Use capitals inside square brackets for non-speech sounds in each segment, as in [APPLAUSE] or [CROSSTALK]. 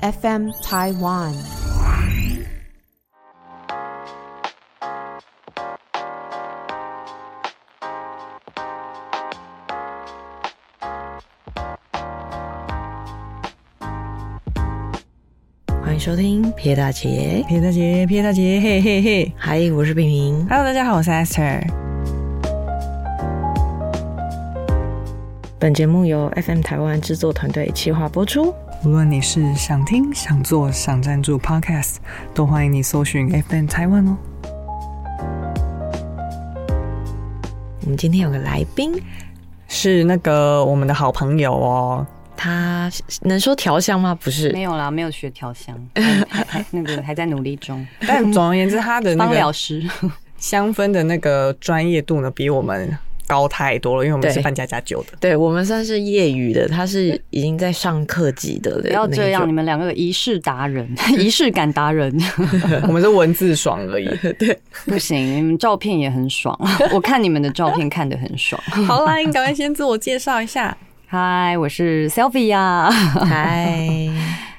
FM Taiwan。欢迎收听撇大姐，撇大姐，撇大姐，嘿嘿嘿！嗨，我是平平。Hello，大家好，我是 Esther。本节目由 FM 台湾制作团队企划播出。无论你是想听、想做、想赞助 Podcast，都欢迎你搜寻 FM 台湾哦。我们今天有个来宾，是那个我们的好朋友哦。他能说调香吗？不是，没有啦，没有学调香，[LAUGHS] 那个还在努力中。[LAUGHS] 但总而言之，他的那个芳疗师香氛的那个专业度呢，比我们。高太多了，因为我们是办家家酒的，对，对我们算是业余的，他是已经在上课级的。不要这样，你们两个仪式达人，[LAUGHS] 仪式感达人，[LAUGHS] 我们是文字爽而已。[LAUGHS] 对，不行，你们照片也很爽，我看你们的照片看得很爽。好啦，你赶快先自我介绍一下。嗨，我是 Selfie 呀。嗨，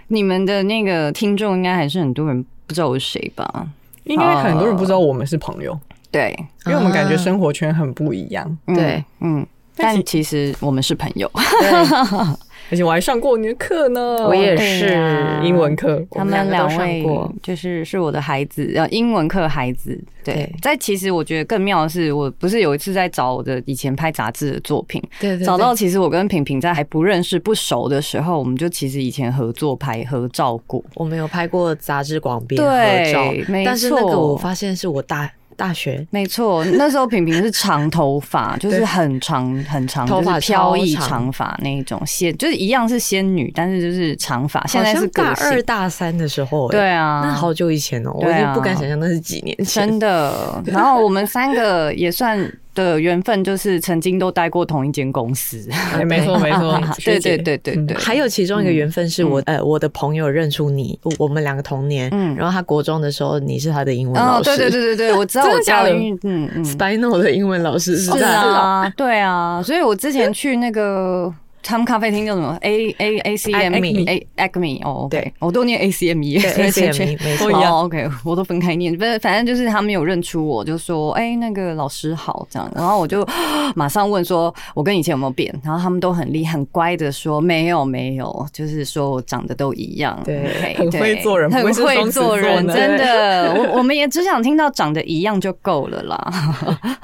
你们的那个听众应该还是很多人不知道我是谁吧？应该很多人不知道我们是朋友。对，因为我们感觉生活圈很不一样。嗯、对，嗯，但其实我们是朋友。对 [LAUGHS] 而且我还上过你的课呢，我也是英文课。他们两位就是是我的孩子，呃，英文课孩子。对，在其实我觉得更妙的是，我不是有一次在找我的以前拍杂志的作品，对，找到其实我跟平平在还不认识不熟的时候，我们就其实以前合作拍合照过，我们有拍过杂志广编合照，没错。但是那个我发现是我大。大学没错，那时候平平是长头发，[LAUGHS] 就是很长很长，头发飘逸长发那一种仙，就是一样是仙女，但是就是长发。现在是大二大三的时候，对啊，那好久以前哦，我已经不敢想象那是几年前，真的。[LAUGHS] 然后我们三个也算。的缘分就是曾经都待过同一间公司，没 [LAUGHS] 错没错，对对对对对。还有其中一个缘分是我呃我的朋友认出你，我们两个同年，嗯，然后他国中的时候你是他的英文老师，对对对对对，我知道 [LAUGHS] 我教的嗯嗯，Spino 的英文老师是啊，[LAUGHS] 对啊，所以我之前去那个。他们咖啡厅叫什么？A A A C M E A Acme 哦，对，我都念 A C M E A C M E 没错，OK，我都分开念，反正反正就是他们有认出我，就说哎，那个老师好这样，然后我就马上问说，我跟以前有没有变？然后他们都很厉很乖的说没有没有，就是说我长得都一样，对，很会做人，很会做人，真的，我我们也只想听到长得一样就够了啦。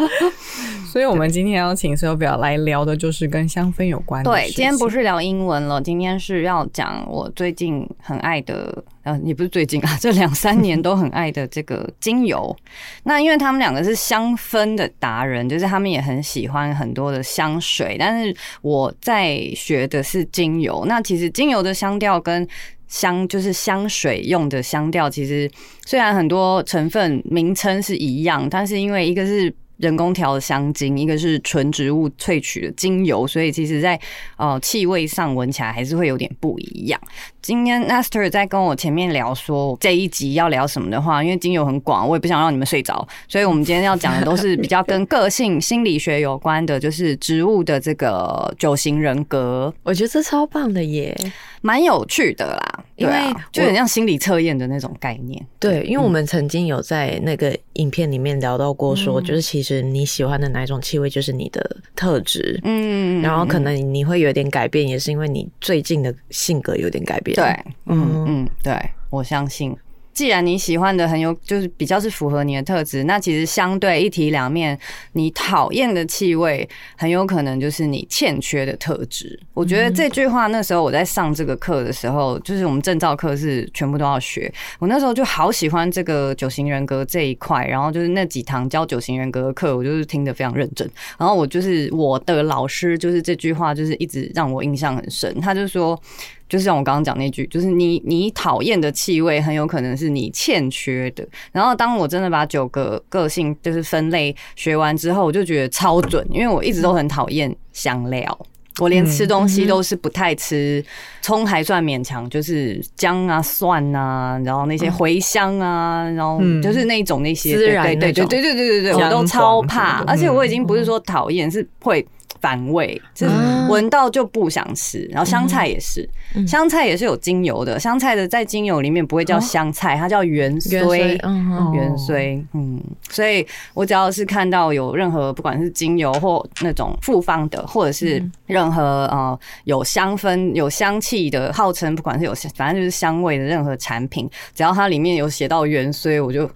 [LAUGHS] 所以，我们今天要请 Sylvia 来聊的就是跟香氛有关的。对，今天不是聊英文了，今天是要讲我最近很爱的，呃，也不是最近啊，这两三年都很爱的这个精油。[LAUGHS] 那因为他们两个是香氛的达人，就是他们也很喜欢很多的香水，但是我在学的是精油。那其实精油的香调跟香就是香水用的香调，其实虽然很多成分名称是一样，但是因为一个是人工调的香精，一个是纯植物萃取的精油，所以其实在呃气味上闻起来还是会有点不一样。今天 Esther 在跟我前面聊说这一集要聊什么的话，因为精油很广，我也不想让你们睡着，所以我们今天要讲的都是比较跟个性心理学有关的，就是植物的这个九型人格。我觉得这超棒的耶，蛮有趣的啦，因为就很像心理测验的那种概念。对，因为我们曾经有在那个影片里面聊到过，说就是其实你喜欢的哪一种气味就是你的特质，嗯，然后可能你会有点改变，也是因为你最近的性格有点改变。对，嗯嗯，对，我相信。既然你喜欢的很有，就是比较是符合你的特质，那其实相对一体两面，你讨厌的气味很有可能就是你欠缺的特质。我觉得这句话那时候我在上这个课的时候，就是我们证照课是全部都要学。我那时候就好喜欢这个九型人格这一块，然后就是那几堂教九型人格的课，我就是听得非常认真。然后我就是我的老师，就是这句话就是一直让我印象很深。他就说。就是像我刚刚讲那句，就是你你讨厌的气味很有可能是你欠缺的。然后当我真的把九个个性就是分类学完之后，我就觉得超准，因为我一直都很讨厌香料，我连吃东西都是不太吃，葱还算勉强，就是姜啊、蒜啊，然后那些茴香啊，然后就是那种那些，对对对对对对对对对，我都超怕。而且我已经不是说讨厌，是会。反胃，就是闻到就不想吃。然后香菜也是，香菜也是有精油的，香菜的在精油里面不会叫香菜，它叫芫荽，芫荽，嗯，所以我只要是看到有任何不管是精油或那种复方的，或者是任何呃有香氛、有香气的，号称不管是有反正就是香味的任何产品，只要它里面有写到芫荽，我就。[LAUGHS]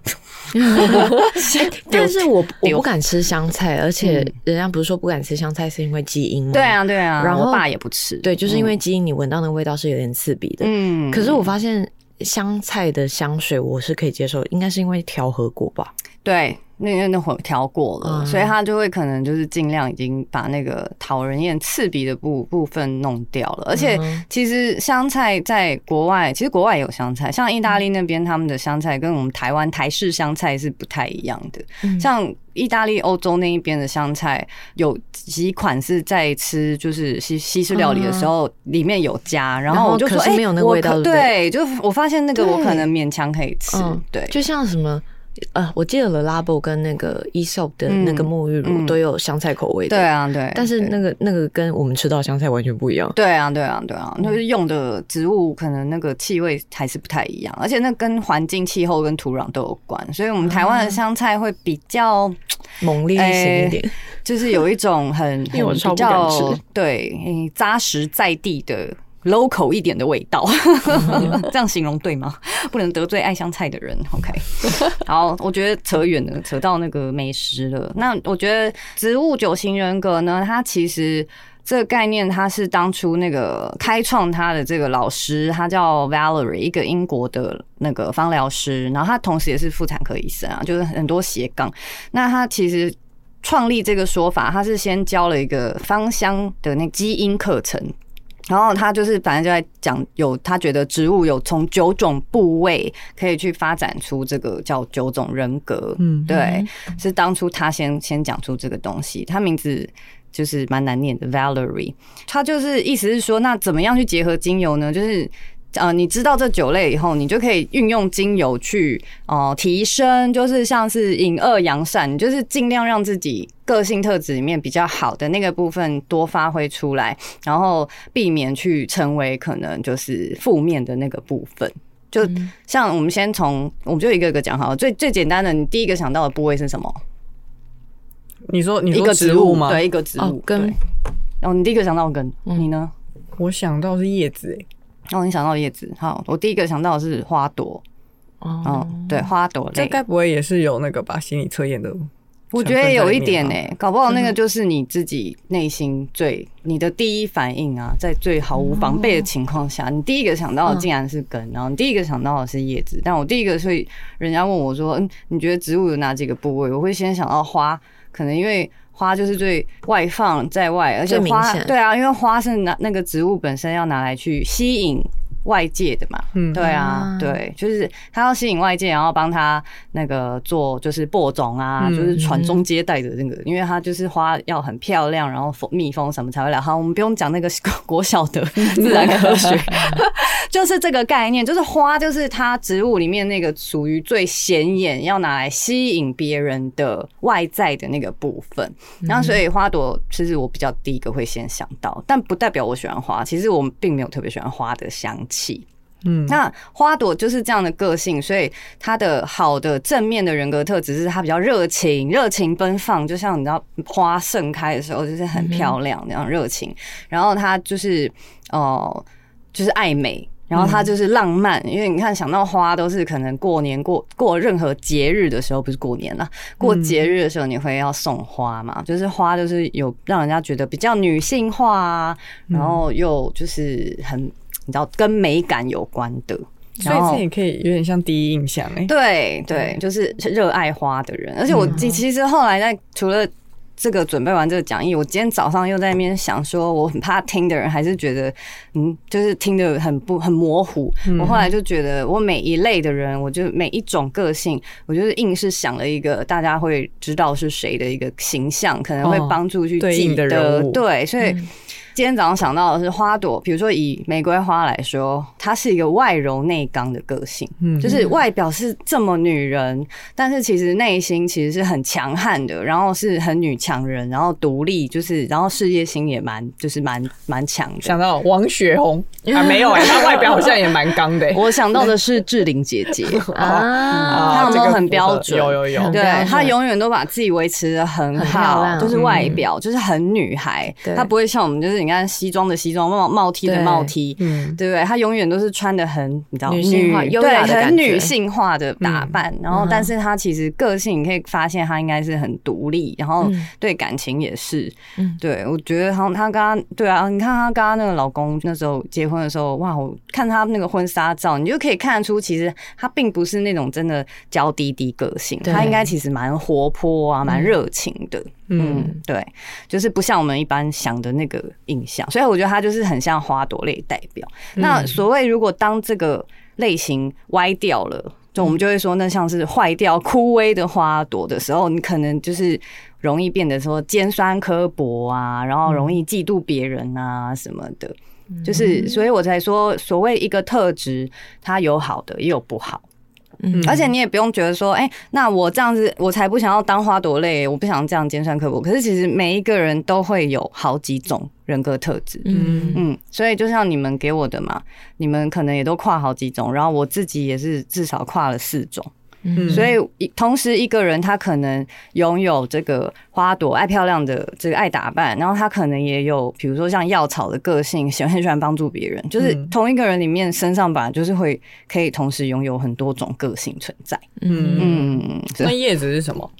[LAUGHS] 但是我我不敢吃香菜，而且人家不是说不敢吃香菜是因为基因吗？对啊，对啊。然后我爸也不吃，对，就是因为基因，你闻到那个味道是有点刺鼻的。嗯。可是我发现香菜的香水我是可以接受，应该是因为调和过吧？对。那那那会调过了，所以他就会可能就是尽量已经把那个讨人厌刺鼻的部部分弄掉了。而且其实香菜在国外，其实国外也有香菜，像意大利那边他们的香菜跟我们台湾台式香菜是不太一样的。像意大利、欧洲那一边的香菜，有几款是在吃就是西西式料理的时候里面有加，然后我就说哎，没有那个味道。对，就我发现那个我可能勉强可以吃。对，就像什么。呃，我记得 Le Labo 跟那个 Aesop 的那个沐浴乳都有香菜口味的。对啊，对。但是那个那个跟我们吃到香菜完全不一样。对啊，对啊，对啊，就是用的植物可能那个气味还是不太一样，而且那跟环境、气候跟土壤都有关。所以我们台湾的香菜会比较猛烈一些一点，就是有一种很 [LAUGHS] 很比较对扎实在地的。Local 一点的味道，[LAUGHS] 这样形容对吗？不能得罪爱香菜的人。OK，好，我觉得扯远了，扯到那个美食了。那我觉得植物九型人格呢，它其实这个概念，它是当初那个开创它的这个老师，他叫 Valerie，一个英国的那个芳疗师，然后他同时也是妇产科医生啊，就是很多斜杠。那他其实创立这个说法，他是先教了一个芳香的那基因课程。然后他就是反正就在讲，有他觉得植物有从九种部位可以去发展出这个叫九种人格，嗯，对，是当初他先先讲出这个东西，他名字就是蛮难念的，Valerie，他就是意思是说，那怎么样去结合精油呢？就是。呃，你知道这九类以后，你就可以运用精油去哦、呃、提升，就是像是引恶扬善，你就是尽量让自己个性特质里面比较好的那个部分多发挥出来，然后避免去成为可能就是负面的那个部分。就像我们先从，我们就一个一个讲好了。最最简单的，你第一个想到的部位是什么？你说你说植物吗？对，一个植物根。然后你第一个想到根，你呢？我想到是叶子诶。哦，你想到叶子，好，我第一个想到的是花朵，哦，对，花朵类，这该不会也是有那个吧？心理测验的，我觉得有一点诶、欸，搞不好那个就是你自己内心最你的第一反应啊，在最毫无防备的情况下，你第一个想到的竟然是根，然后你第一个想到的是叶子，但我第一个所以人家问我说，嗯，你觉得植物有哪几个部位？我会先想到花，可能因为。花就是最外放在外，而且花对啊，因为花是拿那个植物本身要拿来去吸引。外界的嘛，嗯，对啊，对，就是他要吸引外界，然后帮他那个做就是播种啊，就是传宗接代的那个，因为他就是花要很漂亮，然后蜂蜜蜂什么才会来。好，我们不用讲那个 [LAUGHS] 国小的自然科学，[LAUGHS] 就是这个概念，就是花就是它植物里面那个属于最显眼，要拿来吸引别人的外在的那个部分。然后所以花朵其实我比较第一个会先想到，但不代表我喜欢花，其实我们并没有特别喜欢花的香气。气，嗯，那花朵就是这样的个性，所以它的好的正面的人格特质是它比较热情、热情奔放，就像你知道花盛开的时候就是很漂亮那样热情。然后它就是哦、呃，就是爱美，然后它就是浪漫，因为你看想到花都是可能过年过过任何节日的时候，不是过年啦，过节日的时候你会要送花嘛，就是花就是有让人家觉得比较女性化啊，然后又就是很。你知道跟美感有关的，所以这也可以有点像第一印象哎、欸。对对，就是热爱花的人。而且我其实后来在除了这个准备完这个讲义，我今天早上又在那边想说，我很怕听的人还是觉得嗯，就是听的很不很模糊。我后来就觉得，我每一类的人，我就每一种个性，我就是硬是想了一个大家会知道是谁的一个形象，可能会帮助去记得。对，所以。今天早上想到的是花朵，比如说以玫瑰花来说，它是一个外柔内刚的个性，嗯，就是外表是这么女人，但是其实内心其实是很强悍的，然后是很女强人，然后独立，就是然后事业心也蛮就是蛮蛮强的。想到王雪红 [LAUGHS] 啊，没有哎、欸，她外表好像也蛮刚的、欸。[LAUGHS] 我想到的是志玲姐姐 [LAUGHS] 啊，她有没有很标准？有有有，对，她永远都把自己维持的很好，很就是外表、嗯、就是很女孩，她不会像我们就是。你看西装的西装，帽帽 T 的帽 T，嗯，对不对？她永远都是穿的很，你知道，女性化、优雅的很女性化的打扮。然后，但是她其实个性，你可以发现她应该是很独立，然后对感情也是。嗯，对，我觉得她她刚刚对啊，你看她刚刚那个老公那时候结婚的时候，哇，我看她那个婚纱照，你就可以看得出，其实她并不是那种真的娇滴滴个性，她应该其实蛮活泼啊，蛮热情的。嗯，对，就是不像我们一般想的那个印象，所以我觉得他就是很像花朵类代表。嗯、那所谓如果当这个类型歪掉了，就我们就会说那像是坏掉、枯萎的花朵的时候，你可能就是容易变得说尖酸刻薄啊，然后容易嫉妒别人啊什么的。就是，所以我才说，所谓一个特质，它有好的，也有不好。嗯，而且你也不用觉得说，哎、欸，那我这样子，我才不想要当花朵类，我不想这样尖酸刻薄。可是其实每一个人都会有好几种人格特质，嗯嗯，所以就像你们给我的嘛，你们可能也都跨好几种，然后我自己也是至少跨了四种。嗯，所以同时一个人他可能拥有这个花朵爱漂亮的这个爱打扮，然后他可能也有比如说像药草的个性，喜欢很喜欢帮助别人，就是同一个人里面身上本来就是会可以同时拥有很多种个性存在。嗯。嗯，那叶子是什么？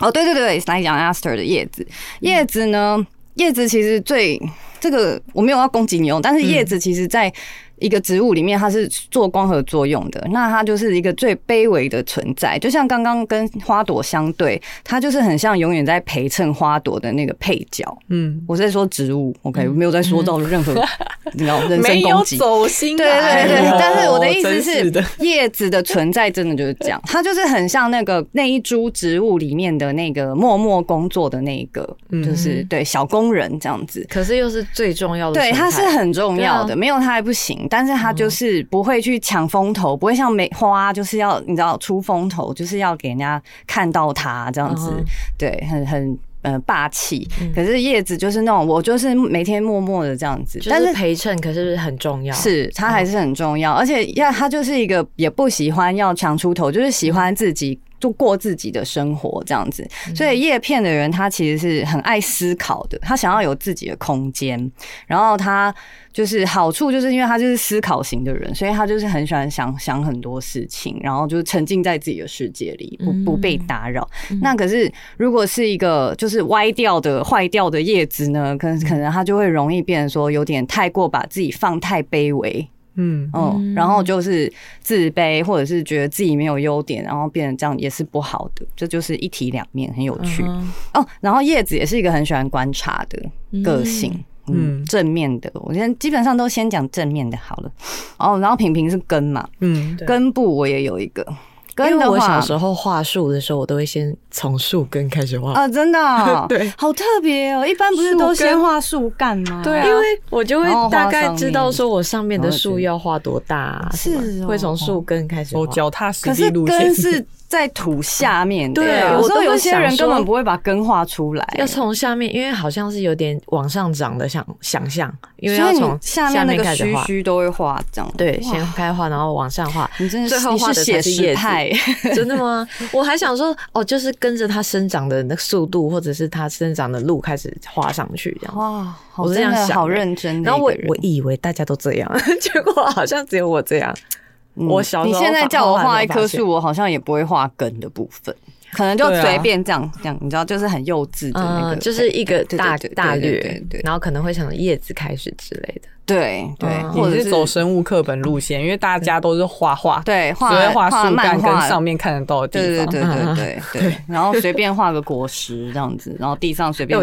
哦，对对对，来讲 Aster 的叶子，叶子呢，叶子其实最这个我没有要攻击你哦，但是叶子其实在。一个植物里面，它是做光合作用的，那它就是一个最卑微的存在。就像刚刚跟花朵相对，它就是很像永远在陪衬花朵的那个配角。嗯，我在说植物，OK，没有在说到任何你知道人身攻击，走心。对对对，[LAUGHS] 但是我的意思是，叶子的存在真的就是这样，它就是很像那个那一株植物里面的那个默默工作的那一个，就是对小工人这样子。可是又是最重要的，对，它是很重要的，没有它还不行。但是他就是不会去抢风头，不会像梅花，就是要你知道出风头，就是要给人家看到他这样子，对，很很呃霸气。可是叶子就是那种，我就是每天默默的这样子，但是陪衬，可是很重要，是他还是很重要，而且要他就是一个也不喜欢要强出头，就是喜欢自己。就过自己的生活这样子，所以叶片的人他其实是很爱思考的，他想要有自己的空间，然后他就是好处就是因为他就是思考型的人，所以他就是很喜欢想 [LAUGHS] 想很多事情，然后就是沉浸在自己的世界里，不不被打扰。那可是如果是一个就是歪掉的坏掉的叶子呢，可能可能他就会容易变成说有点太过把自己放太卑微。嗯。哦，然后就是自卑，或者是觉得自己没有优点，然后变成这样也是不好的，这就是一体两面，很有趣。哦。然后叶子也是一个很喜欢观察的个性，嗯，正面的，我先基本上都先讲正面的好了。哦，然后平平是根嘛，嗯，根部我也有一个。因为我小时候画树的时候，我都会先从树根开始画啊，真的，[LAUGHS] 对，好特别哦。一般不是都先画树干吗？对啊，因为我就会大概知道说我上面的树要画多大，是会从树根开始画，脚踏实地路线。可是根是在土下面，对，有时候有些人根本不会把根画出来，要从下面，因为好像是有点往上长的想想象，因为要从下面那个须须都会画这样，对，先开画，然后往上画，你真的最后画的写实派，[LAUGHS] 真的吗？我还想说，哦，就是跟着它生长的那个速度，或者是它生长的路开始画上去，这样。哇，我这样想，好认真。然后我我以为大家都这样，[LAUGHS] 结果好像只有我这样。我小时候，你现在叫我画一棵树，我好像也不会画根的部分，可能就随便这样这样，你知道，就是很幼稚的那个，就是一个大大略，然后可能会从叶子开始之类的。对对，或者是走生物课本路线，因为大家都是画画，对，画画树干跟上面看得到的地方，对对对对对，然后随便画个果实这样子，然后地上随便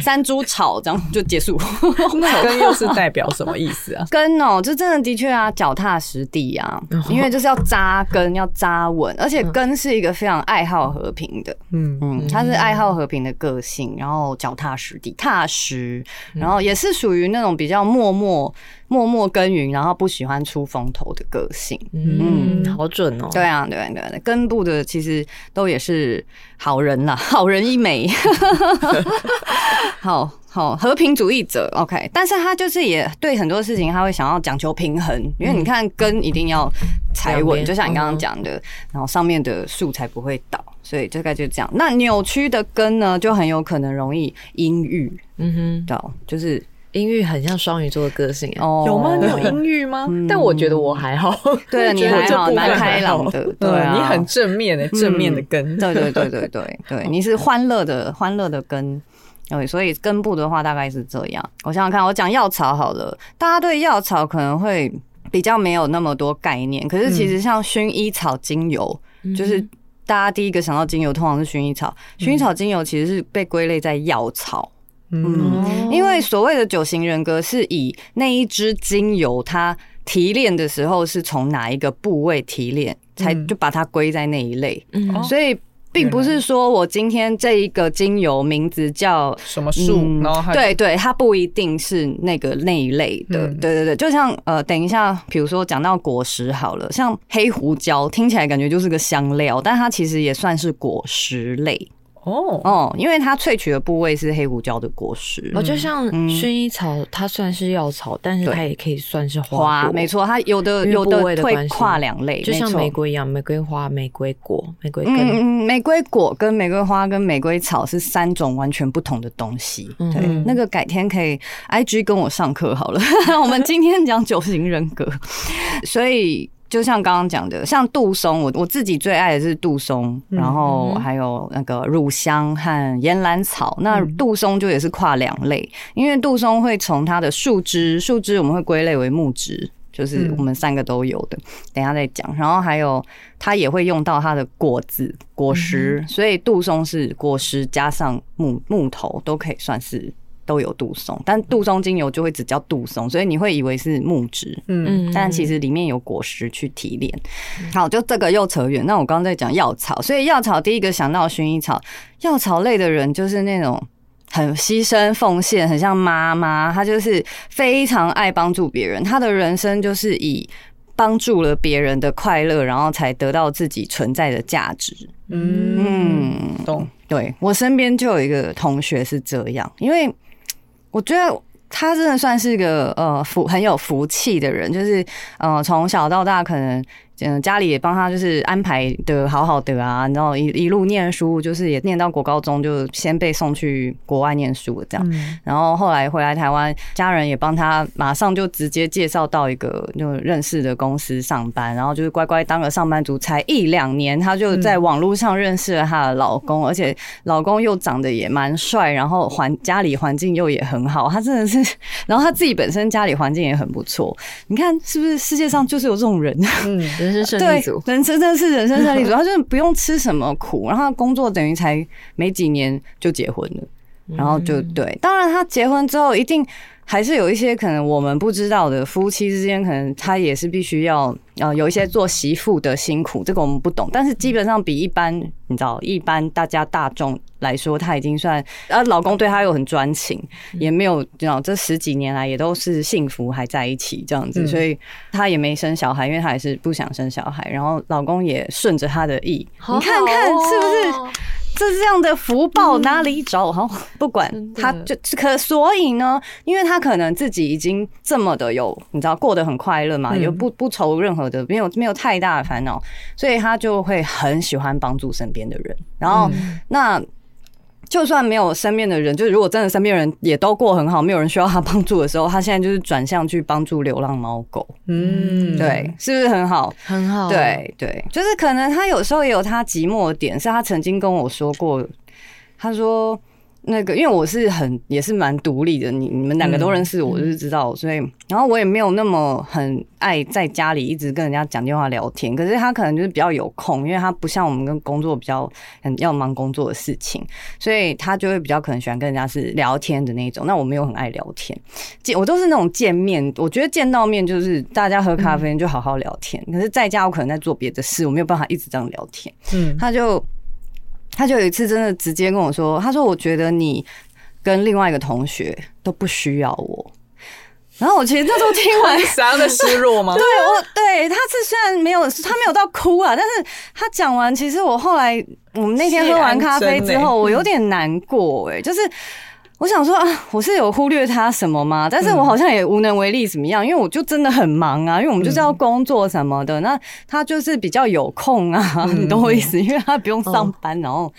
三株草这样就结束。[LAUGHS] 那根又是代表什么意思啊？[LAUGHS] 根哦，这真的的确啊，脚踏实地啊，因为就是要扎根，要扎稳，而且根是一个非常爱好和平的，嗯嗯，它是爱好和平的个性，然后脚踏实地，踏实，然后也是属于那种比较。默默默默耕耘，然后不喜欢出风头的个性，嗯，好准哦。对啊，对啊对啊，根部的其实都也是好人啦，好人一枚。[LAUGHS] [LAUGHS] 好好和平主义者，OK，但是他就是也对很多事情他会想要讲求平衡，因为你看根一定要踩稳，就像你刚刚讲的，然后上面的树才不会倒，所以大概就这样。那扭曲的根呢，就很有可能容易阴郁，嗯哼，对，就是。阴郁很像双鱼座的个性哦，有吗？你有阴郁吗？但我觉得我还好，[LAUGHS] 对，你还好，[LAUGHS] 蛮开朗的，对，你很正面的，正面的根，对对对对对对，[LAUGHS] 你是欢乐的欢乐的根，对，所以根部的话大概是这样。我想想看，我讲药草好了，大家对药草可能会比较没有那么多概念，可是其实像薰衣草精油，就是大家第一个想到精油通常是薰衣草，薰衣草精油其实是被归类在药草。嗯，因为所谓的九型人格是以那一支精油它提炼的时候是从哪一个部位提炼，才就把它归在那一类。嗯，所以并不是说我今天这一个精油名字叫什么树，然后对对，它不一定是那个那一类的。对对对，就像呃，等一下，比如说讲到果实好了，像黑胡椒听起来感觉就是个香料，但它其实也算是果实类。哦。哦，因为它萃取的部位是黑胡椒的果实，哦，就像薰衣草，它算是药草，但是它也可以算是花，没错，它有的有的会跨两类，就像玫瑰一样，玫瑰花、玫瑰果、玫瑰根。嗯，玫瑰果跟玫瑰花跟玫瑰草是三种完全不同的东西。对，那个改天可以 IG 跟我上课好了。[LAUGHS] 我们今天讲九型人格，所以。就像刚刚讲的，像杜松，我我自己最爱的是杜松，然后还有那个乳香和岩兰草。那杜松就也是跨两类，因为杜松会从它的树枝，树枝我们会归类为木质，就是我们三个都有的，等一下再讲。然后还有它也会用到它的果子、果实，所以杜松是果实加上木木头都可以算是。都有杜松，但杜松精油就会只叫杜松，所以你会以为是木质，嗯，但其实里面有果实去提炼。好，就这个又扯远。那我刚刚在讲药草，所以药草第一个想到薰衣草，药草类的人就是那种很牺牲奉献，很像妈妈，她就是非常爱帮助别人，她的人生就是以帮助了别人的快乐，然后才得到自己存在的价值。嗯，懂。对，我身边就有一个同学是这样，因为。我觉得他真的算是个呃福很有福气的人，就是呃从小到大可能。嗯，家里也帮他就是安排的好好的啊，然后一一路念书，就是也念到国高中，就先被送去国外念书这样。然后后来回来台湾，家人也帮他马上就直接介绍到一个就认识的公司上班，然后就是乖乖当个上班族，才一两年，他就在网络上认识了她的老公，而且老公又长得也蛮帅，然后环家里环境又也很好，他真的是，[LAUGHS] 然后他自己本身家里环境也很不错。你看是不是世界上就是有这种人？嗯。人生胜利组，人生真的是人生胜利组，他就是不用吃什么苦，然后工作等于才没几年就结婚了，然后就对，当然他结婚之后一定。还是有一些可能我们不知道的，夫妻之间可能他也是必须要呃有一些做媳妇的辛苦，这个我们不懂。但是基本上比一般你知道一般大家大众来说，他已经算呃老公对他又很专情，也没有知道这十几年来也都是幸福还在一起这样子，所以他也没生小孩，因为他也是不想生小孩。然后老公也顺着他的意，你看看是不是？这这样的福报哪里找？好，[LAUGHS] 不管他就可，所以呢，因为他可能自己已经这么的有，你知道过得很快乐嘛，也不不愁任何的，没有没有太大的烦恼，所以他就会很喜欢帮助身边的人。然后那。就算没有身边的人，就是如果真的身边人也都过很好，没有人需要他帮助的时候，他现在就是转向去帮助流浪猫狗。嗯，对，是不是很好？很好。对对，就是可能他有时候也有他寂寞的点，是他曾经跟我说过，他说。那个，因为我是很也是蛮独立的，你你们两个都认识我，就是知道，所以然后我也没有那么很爱在家里一直跟人家讲电话聊天。可是他可能就是比较有空，因为他不像我们跟工作比较很要忙工作的事情，所以他就会比较可能喜欢跟人家是聊天的那种。那我没有很爱聊天，见我都是那种见面，我觉得见到面就是大家喝咖啡就好好聊天。可是在家我可能在做别的事，我没有办法一直这样聊天。嗯，他就。他就有一次真的直接跟我说：“他说我觉得你跟另外一个同学都不需要我。”然后我其实那时候听完，[LAUGHS] 啥的失落吗？[LAUGHS] 对，我对他是虽然没有他没有到哭啊，但是他讲完，其实我后来我们那天喝完咖啡之后，我有点难过哎，就是。我想说啊，我是有忽略他什么吗？但是我好像也无能为力，怎么样？因为我就真的很忙啊，因为我们就是要工作什么的。那他就是比较有空啊，[LAUGHS] 你懂我意思？因为他不用上班，然后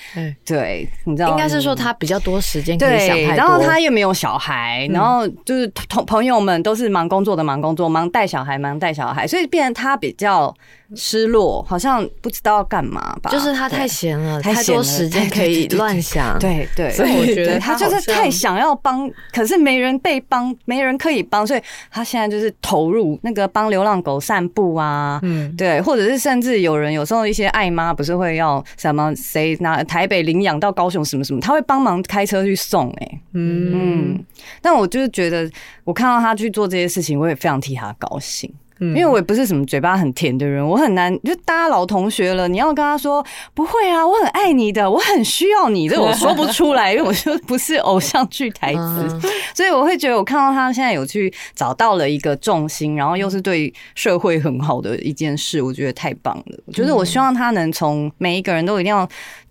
对，你知道，应该是说他比较多时间可以想太。然后他又没有小孩，然后就是同朋友们都是忙工作的，忙工作，忙带小孩，忙带小孩，所以变成他比较。失落，好像不知道要干嘛吧？就是他太闲了，太多时间可以乱想。对对，所以我觉得他就是太想要帮，可是没人被帮，没人可以帮，所以他现在就是投入那个帮流浪狗散步啊，嗯，对，或者是甚至有人有时候一些爱妈不是会要什么谁拿台北领养到高雄什么什么，他会帮忙开车去送，哎，嗯嗯，但我就是觉得我看到他去做这些事情，我也非常替他高兴。因为我也不是什么嘴巴很甜的人，我很难就大家老同学了，你要跟他说不会啊，我很爱你的，我很需要你，这我说不出来，因为我就不是偶像剧台词，[LAUGHS] 所以我会觉得我看到他现在有去找到了一个重心，然后又是对社会很好的一件事，我觉得太棒了。我觉得我希望他能从每一个人都一定要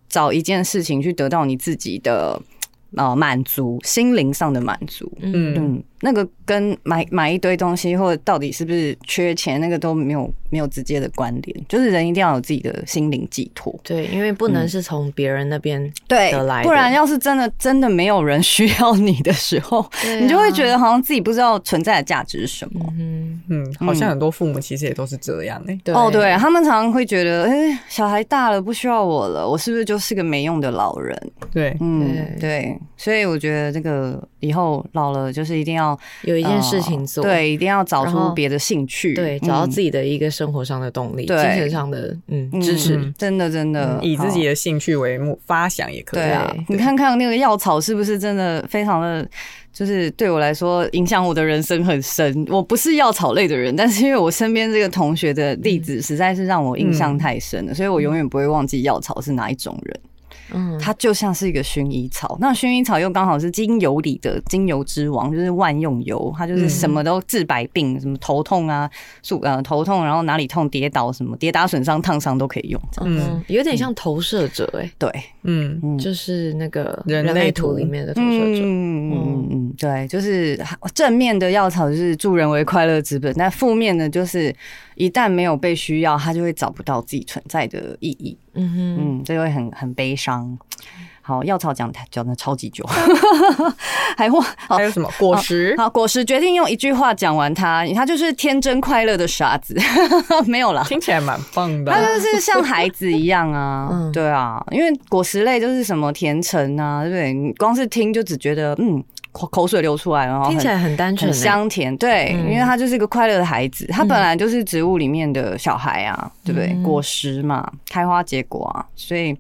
找一件事情去得到你自己的。呃，满足心灵上的满足，嗯。嗯，那个跟买买一堆东西或者到底是不是缺钱，那个都没有没有直接的关联。就是人一定要有自己的心灵寄托，对，因为不能是从别人那边得来不然要是真的真的没有人需要你的时候，啊、你就会觉得好像自己不知道存在的价值是什么。嗯嗯，好像很多父母其实也都是这样的、欸。对哦，对他们常常会觉得，哎、欸，小孩大了不需要我了，我是不是就是个没用的老人？对，嗯，对。对所以我觉得这个以后老了，就是一定要有一件事情做，对，一定要找出别的兴趣，对，找到自己的一个生活上的动力，精神上的嗯支持，真的真的。以自己的兴趣为目发想也可以。对啊，你看看那个药草是不是真的非常的，就是对我来说影响我的人生很深。我不是药草类的人，但是因为我身边这个同学的例子实在是让我印象太深了，所以我永远不会忘记药草是哪一种人。嗯，它就像是一个薰衣草，那薰衣草又刚好是精油里的精油之王，就是万用油，它就是什么都治百病，嗯、什么头痛啊，数呃头痛，然后哪里痛跌倒什么跌打损伤烫伤都可以用。嗯，有点像投射者哎、欸，对，嗯，就是那个人类图里面的投射者。嗯嗯嗯，对，就是正面的药草就是助人为快乐之本，但负面的就是。一旦没有被需要，他就会找不到自己存在的意义。嗯哼，嗯，这会很很悲伤。好，药草讲讲的超级久，[LAUGHS] 还或还有什么果实？好，果实决定用一句话讲完它，它就是天真快乐的傻子。[LAUGHS] 没有啦，听起来蛮棒的。它就是像孩子一样啊，[LAUGHS] 嗯、对啊，因为果实类就是什么甜橙啊，对不对？你光是听就只觉得嗯。口水流出来，然后听起来很单纯、香甜。对，因为他就是一个快乐的孩子，他本来就是植物里面的小孩啊，对不对？果实嘛，开花结果啊，所以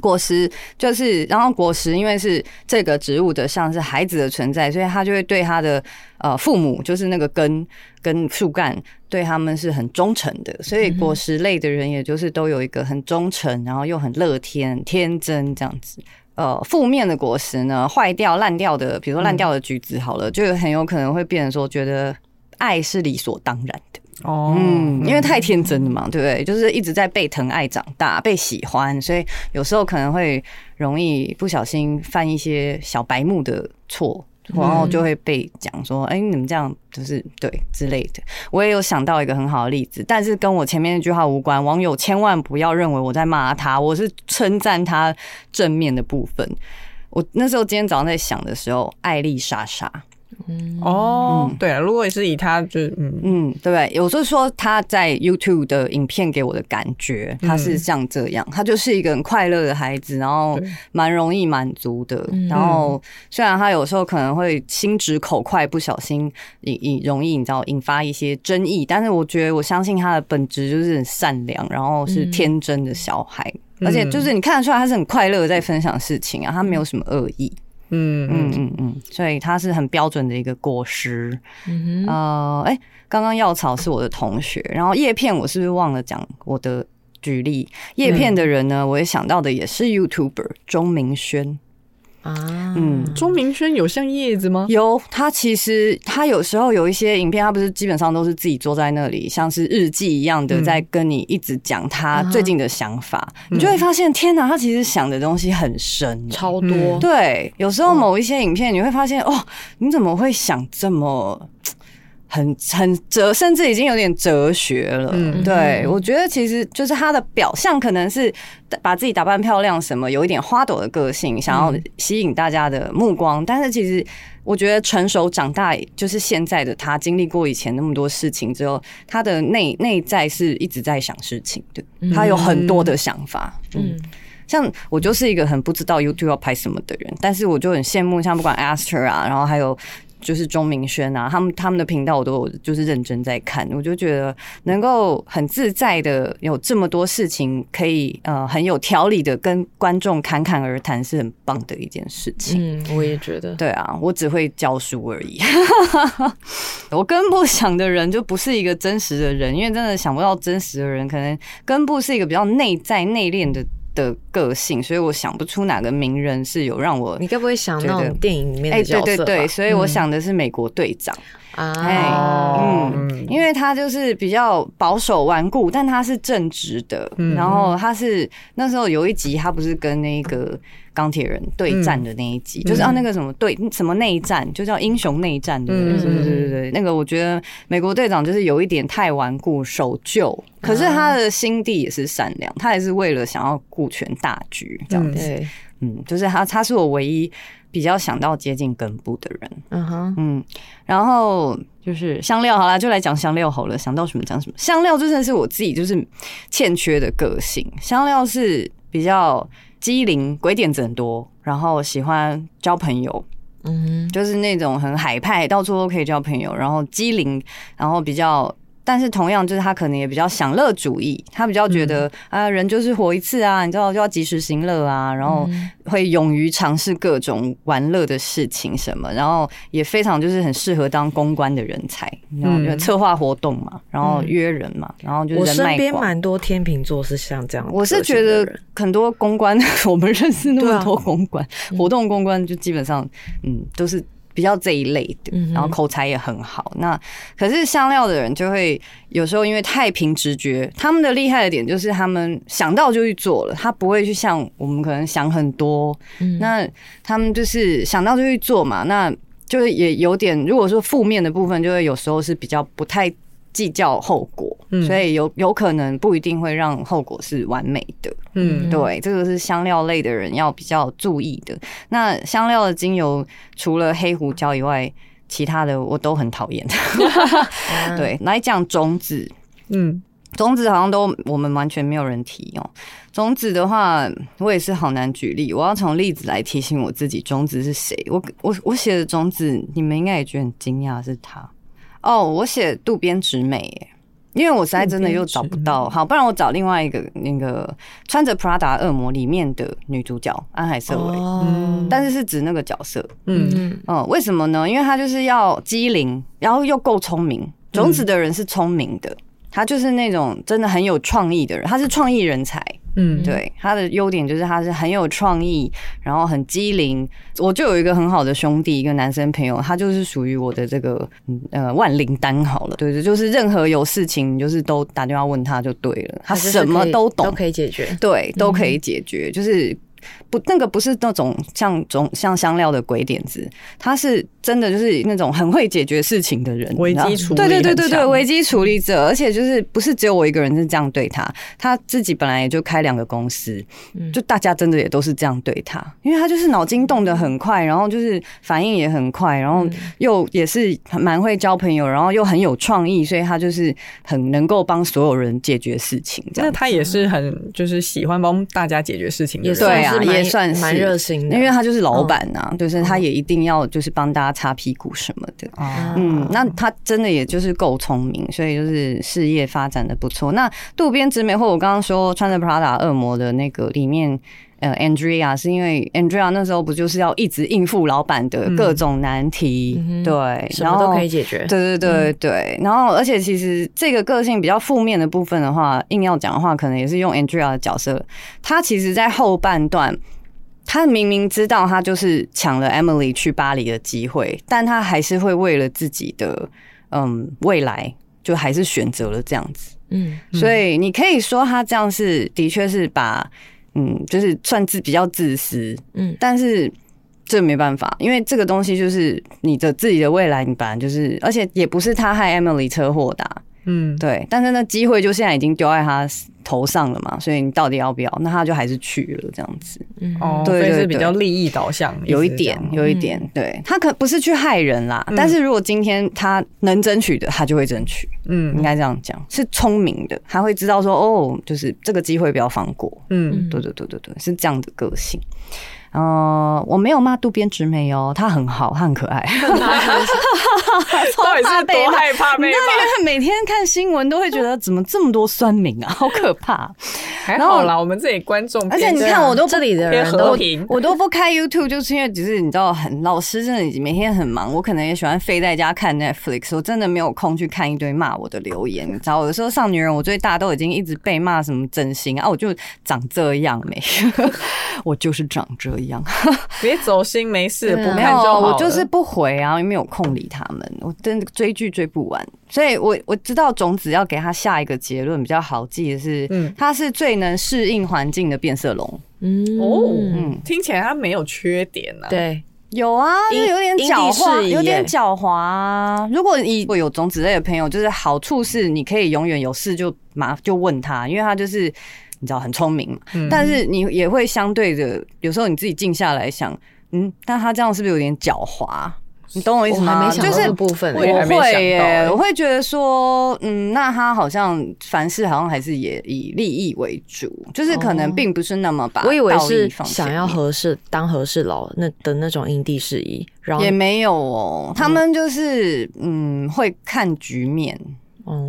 果实就是，然后果实因为是这个植物的像是孩子的存在，所以他就会对他的呃父母，就是那个根跟树干，对他们是很忠诚的。所以果实类的人，也就是都有一个很忠诚，然后又很乐天、天真这样子。呃，负面的果实呢，坏掉、烂掉的，比如说烂掉的橘子，好了，嗯、就很有可能会变成说，觉得爱是理所当然的哦，嗯，因为太天真了嘛，对不对？就是一直在被疼爱长大，被喜欢，所以有时候可能会容易不小心犯一些小白目的错。然后就会被讲说，哎，你们这样就是对之类的。我也有想到一个很好的例子，但是跟我前面那句话无关。网友千万不要认为我在骂他，我是称赞他正面的部分。我那时候今天早上在想的时候，艾丽莎莎嗯。哦，对啊，如果是以他就嗯。嗯，对不对？有时候说他在 YouTube 的影片给我的感觉，他是像这样，他就是一个很快乐的孩子，然后蛮容易满足的。然后虽然他有时候可能会心直口快，不小心引引容易你知道引发一些争议，但是我觉得我相信他的本质就是很善良，然后是天真的小孩，而且就是你看得出来他是很快乐在分享事情啊，他没有什么恶意。嗯嗯嗯嗯，所以它是很标准的一个果实。嗯哼，呃，哎，刚刚药草是我的同学，然后叶片我是不是忘了讲我的举例？叶片的人呢，我也想到的也是 YouTuber 钟明轩。啊，嗯，钟明轩有像叶子吗？有，他其实他有时候有一些影片，他不是基本上都是自己坐在那里，像是日记一样的，在跟你一直讲他最近的想法，嗯、你就会发现，天哪，他其实想的东西很深，超多。对，有时候某一些影片，你会发现，哦，你怎么会想这么？很很哲，甚至已经有点哲学了。嗯，对，我觉得其实就是他的表象可能是把自己打扮漂亮，什么有一点花朵的个性，想要吸引大家的目光。但是其实我觉得成熟长大，就是现在的他经历过以前那么多事情之后，他的内内在是一直在想事情的。他有很多的想法。嗯，像我就是一个很不知道 YouTube 要拍什么的人，但是我就很羡慕像不管 Aster 啊，然后还有。就是钟明轩啊，他们他们的频道我都有就是认真在看，我就觉得能够很自在的有这么多事情可以呃很有条理的跟观众侃侃而谈是很棒的一件事情。嗯，我也觉得。对啊，我只会教书而已。[LAUGHS] 我根部想的人就不是一个真实的人，因为真的想不到真实的人，可能根部是一个比较内在内敛的。的个性，所以我想不出哪个名人是有让我。你该不会想那种电影里面的角色吧？哎，对对对，所以我想的是美国队长啊，嗯，因为他就是比较保守顽固，但他是正直的。然后他是那时候有一集，他不是跟那个。钢铁人对战的那一集，嗯、就是啊，那个什么对什么内战，就叫英雄内战，对不对？对对对对，那个我觉得美国队长就是有一点太顽固守旧，可是他的心地也是善良，他也是为了想要顾全大局这样子。嗯，嗯，就是他，他是我唯一比较想到接近根部的人。嗯哼，嗯，然后就是香料，好啦，就来讲香料好了，想到什么讲什么。香料真的是我自己就是欠缺的个性，香料是比较。机灵，鬼点子很多，然后喜欢交朋友，嗯，就是那种很海派，到处都可以交朋友，然后机灵，然后比较。但是同样，就是他可能也比较享乐主义，他比较觉得、嗯、啊，人就是活一次啊，你知道就要及时行乐啊，然后会勇于尝试各种玩乐的事情什么，然后也非常就是很适合当公关的人才，然后就策划活动嘛，然后约人嘛，然后就是身边蛮多天秤座是像这样，我是觉得很多公关，[LAUGHS] 我们认识那么多公关、啊、活动公关，就基本上嗯都是。比较这一类的，然后口才也很好。那可是香料的人就会有时候因为太凭直觉，他们的厉害的点就是他们想到就去做了，他不会去像我们可能想很多。那他们就是想到就去做嘛，那就是也有点，如果说负面的部分，就会有时候是比较不太。计较后果，所以有有可能不一定会让后果是完美的。嗯，对，这个是香料类的人要比较注意的。那香料的精油除了黑胡椒以外，其他的我都很讨厌。[LAUGHS] 对，来讲种子，嗯，种子好像都我们完全没有人提哦。种子的话，我也是好难举例。我要从例子来提醒我自己，种子是谁？我我我写的种子，你们应该也觉得很惊讶，是他。哦，oh, 我写渡边直美耶，因为我实在真的又找不到，好，不然我找另外一个那个穿着 Prada 恶魔里面的女主角安海瑟薇，oh. 但是是指那个角色，嗯嗯，哦，为什么呢？因为她就是要机灵，然后又够聪明，种子的人是聪明的，他就是那种真的很有创意的人，她是创意人才。嗯，对，他的优点就是他是很有创意，然后很机灵。我就有一个很好的兄弟，一个男生朋友，他就是属于我的这个呃万灵丹好了。对对，就是任何有事情，就是都打电话问他就对了，他什么都懂，都可以解决。对，都可以解决，嗯、就是不，那个不是那种像种像香料的鬼点子，他是真的就是那种很会解决事情的人，危机处理，对对对对对，危机处理者，而且就是不是只有我一个人是这样对他，他自己本来也就开两个公司，就大家真的也都是这样对他，因为他就是脑筋动得很快，然后就是反应也很快，然后又也是蛮会交朋友，然后又很有创意，所以他就是很能够帮所有人解决事情。那他也是很就是喜欢帮大家解决事情的人，对啊，也算是蛮热心的，因为他就是老板呐，就是他也一定要就是帮大家擦屁股什么的。嗯，那他真的也就是够聪明，所以就是事业发展的不错。那渡边直美或我刚刚说穿着 Prada 恶魔的那个里面。呃，Andrea 是因为 Andrea 那时候不就是要一直应付老板的各种难题，嗯、对，然后什么都可以解决，对对对对。然后，而且其实这个个性比较负面的部分的话，硬要讲的话，可能也是用 Andrea 的角色。他其实，在后半段，他明明知道他就是抢了 Emily 去巴黎的机会，但他还是会为了自己的嗯未来，就还是选择了这样子。嗯，所以你可以说他这样是的确是把。嗯，就是算自比较自私，嗯，但是这没办法，因为这个东西就是你的自己的未来，你本来就是，而且也不是他害 Emily 车祸的，嗯，对，但是那机会就现在已经丢在他头上了嘛，所以你到底要不要？那他就还是去了这样子，嗯，对，对，对，是比较利益导向，有一点，有一点，对，他可不是去害人啦，但是如果今天他能争取的，他就会争取。嗯，应该这样讲，是聪明的，他会知道说，哦，就是这个机会不要放过。嗯，对对对对对，是这样的个性。呃，我没有骂渡边直美哦，她很好，她很可爱。[LAUGHS] 到底是多害怕被骂？因为每天看新闻都会觉得怎么这么多酸民啊，好可怕。还好啦，我们这里观众，而且你看，我都这里的人都我都不开 YouTube，就是因为只是你知道，很老师真的每天很忙，我可能也喜欢飞在家看 Netflix，我真的没有空去看一堆骂我的留言。你知道，有的时候上女人我最大都已经一直被骂什么整形啊，我就长这样没，[LAUGHS] 我就是长这样。[LAUGHS] 别走心，没事，不没有，我就是不回啊，因为没有空理他们。我真的追剧追不完，所以我我知道种子要给他下一个结论比较好记的是，嗯，他是最能适应环境的变色龙。嗯哦，嗯，听起来它没有缺点啊。对，有啊，就有点狡猾，有点狡猾啊。如果你会有种子类的朋友，就是好处是你可以永远有事就麻就问他，因为他就是。你知道很聪明嘛？但是你也会相对的，有时候你自己静下来想，嗯，但他这样是不是有点狡猾？你懂我意思吗？就是部分，我会耶，我会觉得说，嗯，那他好像凡事好像还是也以利益为主，就是可能并不是那么把。我以为是想要合适当合适佬那的那种因地制宜，然后也没有哦，他们就是嗯会看局面。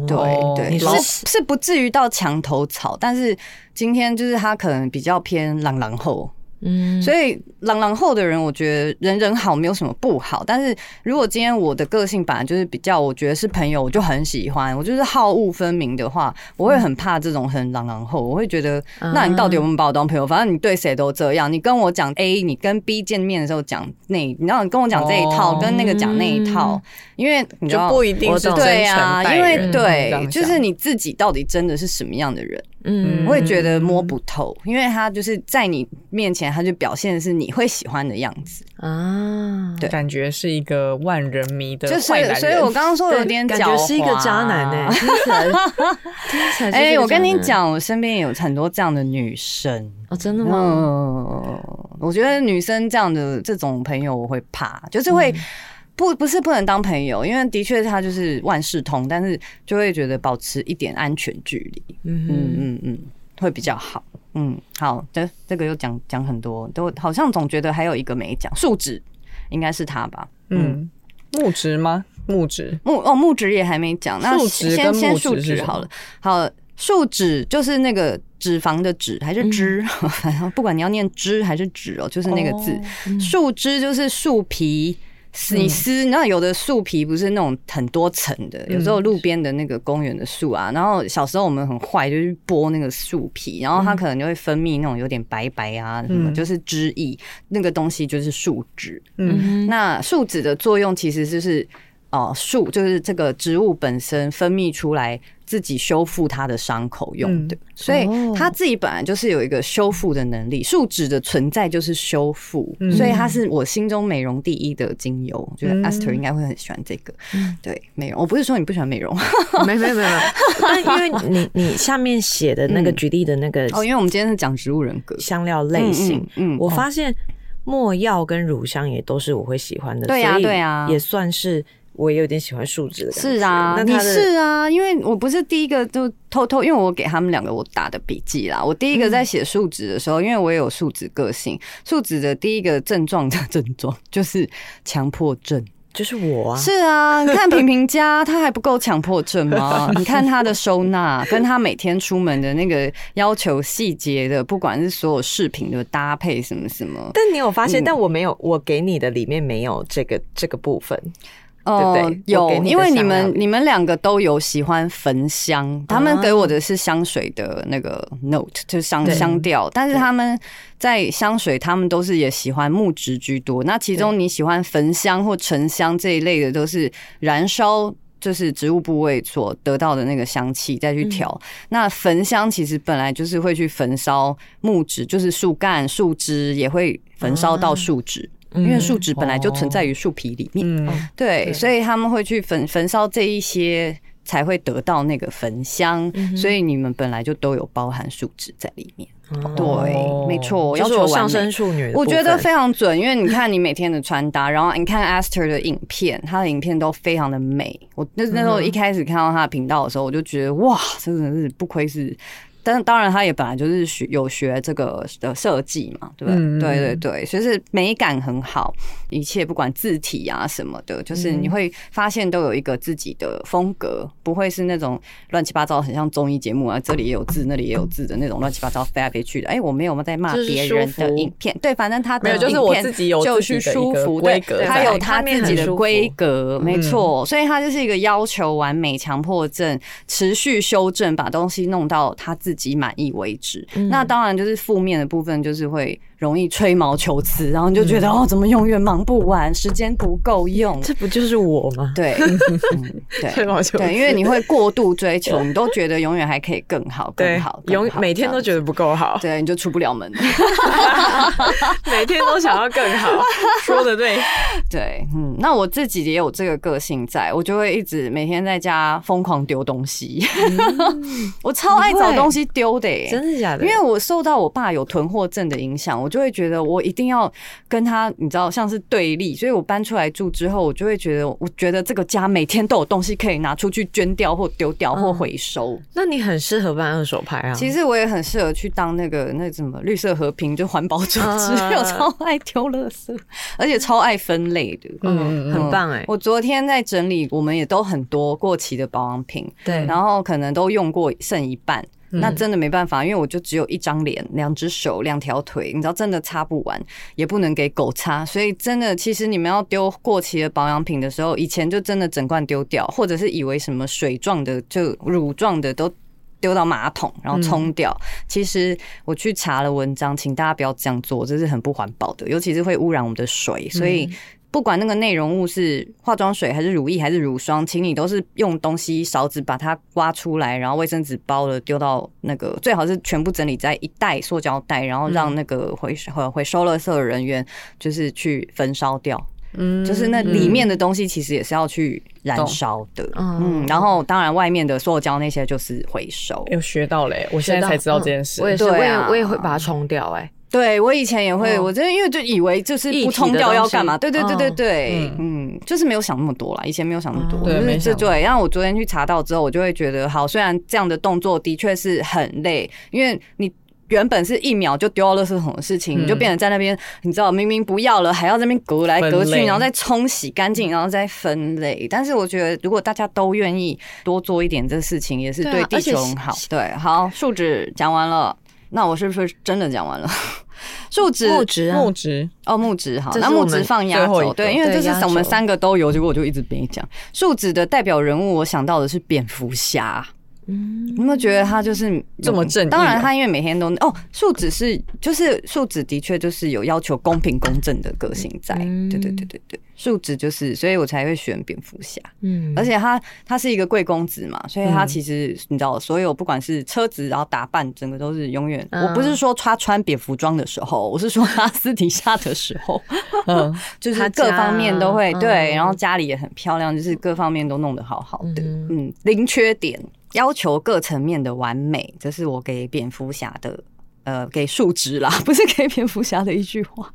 对对，是是不至于到墙头草，但是今天就是他可能比较偏朗朗后。嗯，所以朗朗后的人，我觉得人人好没有什么不好。但是如果今天我的个性本来就是比较，我觉得是朋友，我就很喜欢。我就是好恶分明的话，我会很怕这种很朗朗后。我会觉得，那你到底有没有把我当朋友？反正你对谁都这样。你跟我讲 A，你跟 B 见面的时候讲那，你知道你跟我讲这一套，跟那个讲那一套，因为你就不一定是对啊，因为对，就是你自己到底真的是什么样的人。嗯，我也觉得摸不透，因为他就是在你面前，他就表现的是你会喜欢的样子。啊，对，感觉是一个万人迷的，就是，所以我刚刚说有点感觉是一个渣男呢。[LAUGHS] 哎，我跟你讲，我身边有很多这样的女生。哦，真的吗？嗯，我觉得女生这样的这种朋友我会怕，就是会。不，不是不能当朋友，因为的确他就是万事通，但是就会觉得保持一点安全距离，嗯嗯嗯嗯，会比较好。嗯，好的，这个又讲讲很多，都好像总觉得还有一个没讲，树脂应该是他吧？嗯，木质吗？木质木哦，木质也还没讲，那先先树脂好了。好，树脂就是那个脂肪的脂还是脂，反正、嗯、不管你要念脂还是脂哦，就是那个字。树脂、就是树皮。你撕，那有的树皮不是那种很多层的，有时候路边的那个公园的树啊，然后小时候我们很坏，就去剥那个树皮，然后它可能就会分泌那种有点白白啊什么，就是汁液，那个东西就是树脂。嗯，那树脂的作用其实就是哦，树就是这个植物本身分泌出来。自己修复它的伤口用的，所以它自己本来就是有一个修复的能力。树脂的存在就是修复，所以它是我心中美容第一的精油。我觉得 Esther 应该会很喜欢这个。对，美容，我不是说你不喜欢美容，[LAUGHS] 没没没有。[LAUGHS] 但因为你你下面写的那个举例的那个哦，因为我们今天是讲植物人格香料类型，嗯，我发现没药跟乳香也都是我会喜欢的。对呀，对呀，也算是。我也有点喜欢树脂的感觉。是啊，你是啊，因为我不是第一个就偷偷，因为我给他们两个我打的笔记啦。我第一个在写树脂的时候，因为我也有树脂个性，树脂的第一个症状的症状就是强迫症，就是我啊。是啊，[LAUGHS] 你看平平家他还不够强迫症吗？[LAUGHS] 你看他的收纳，跟他每天出门的那个要求细节的，不管是所有饰品的搭配什么什么。但你有发现？但我没有，我给你的里面没有这个这个部分。哦，对对？有，因为你们你们两个都有喜欢焚香，他们给我的是香水的那个 note，就是香香调，但是他们在香水，他们都是也喜欢木质居多。那其中你喜欢焚香或沉香这一类的，都是燃烧，就是植物部位所得到的那个香气再去调。那焚香其实本来就是会去焚烧木质，就是树干、树枝也会焚烧到树脂。因为树脂本来就存在于树皮里面，哦、对，所以他们会去焚焚烧这一些，才会得到那个焚香。嗯、所以你们本来就都有包含树脂在里面，哦、对，没错。要求上升处女，我觉得非常准。因为你看你每天的穿搭，然后你看 Esther 的影片，她的影片都非常的美。我那那时候一开始看到她的频道的时候，我就觉得哇，真的是不愧是。但当然，他也本来就是学有学这个的设计嘛，对不对？嗯、对对对，所以是美感很好，一切不管字体啊什么的，就是你会发现都有一个自己的风格，不会是那种乱七八糟，很像综艺节目啊，这里也有字，那里也有字的那种乱七八糟飞来飞去的。哎，我没有在骂别人的影片，对，反正他的影片就是我自己有就是舒服，对，他有他自己的规格，没错，所以他就是一个要求完美、强迫症、持续修正，把东西弄到他自己。自己满意为止，嗯、那当然就是负面的部分，就是会容易吹毛求疵，然后你就觉得、嗯、哦，怎么永远忙不完，时间不够用，这不就是我吗？对，[LAUGHS] 嗯、对，吹毛求疵，对，因为你会过度追求，你都觉得永远还可以更好，更好，永每天都觉得不够好，对，你就出不了门，[LAUGHS] 每天都想要更好，[LAUGHS] 说的对，对，嗯，那我自己也有这个个性在，在我就会一直每天在家疯狂丢东西，嗯、我超爱找东西。丢的、欸，真的假的？因为我受到我爸有囤货症的影响，我就会觉得我一定要跟他，你知道，像是对立。所以我搬出来住之后，我就会觉得，我觉得这个家每天都有东西可以拿出去捐掉，或丢掉，或回收。嗯、那你很适合办二手拍啊。其实我也很适合去当那个那什么绿色和平，就环保组织，啊、我超爱丢垃圾，而且超爱分类的。嗯，很棒哎、欸。我昨天在整理，我们也都很多过期的保养品，对，然后可能都用过剩一半。那真的没办法，因为我就只有一张脸、两只手、两条腿，你知道，真的擦不完，也不能给狗擦，所以真的，其实你们要丢过期的保养品的时候，以前就真的整罐丢掉，或者是以为什么水状的、就乳状的都丢到马桶，然后冲掉。其实我去查了文章，请大家不要这样做，这是很不环保的，尤其是会污染我们的水，所以。不管那个内容物是化妆水还是乳液还是乳霜，请你都是用东西勺子把它刮出来，然后卫生纸包了丢到那个，最好是全部整理在一袋塑胶袋，然后让那个回收回收垃圾的人员就是去焚烧掉。嗯，就是那里面的东西其实也是要去燃烧的。嗯，然后当然外面的塑胶那些就是回收。有学到嘞，我现在才知道这件事。我也是，我也我也会把它冲掉。哎。对，我以前也会，我真的因为就以为就是不冲掉要干嘛？对对对对对，嗯，就是没有想那么多啦。以前没有想那么多，对，没错。对，然后我昨天去查到之后，我就会觉得，好，虽然这样的动作的确是很累，因为你原本是一秒就丢到垃圾桶的事情，你就变成在那边，你知道，明明不要了，还要在那边隔来隔去，然后再冲洗干净，然后再分类。但是我觉得，如果大家都愿意多做一点这事情，也是对地球很好。对，好，树脂讲完了。那我是不是真的讲完了？[LAUGHS] 树脂、木质、木质哦，木质好，那木质放压轴，对，因为这是我们三个都有，结果我就一直没讲。树脂的代表人物，我想到的是蝙蝠侠，嗯，你有没有觉得他就是这么正义？当然，他因为每天都哦，树脂是就是树脂的确就是有要求公平公正的个性在。对对对对对，树脂就是，所以我才会选蝙蝠侠。嗯，而且他他是一个贵公子嘛，所以他其实你知道，所有不管是车子，然后打扮，整个都是永远。我不是说他穿蝙蝠装的时候，我是说他私底下的时候，嗯，[LAUGHS] 就是各方面都会对，然后家里也很漂亮，就是各方面都弄得好好的，嗯，零缺点。要求各层面的完美，这是我给蝙蝠侠的，呃，给树枝啦，[LAUGHS] 不是给蝙蝠侠的一句话。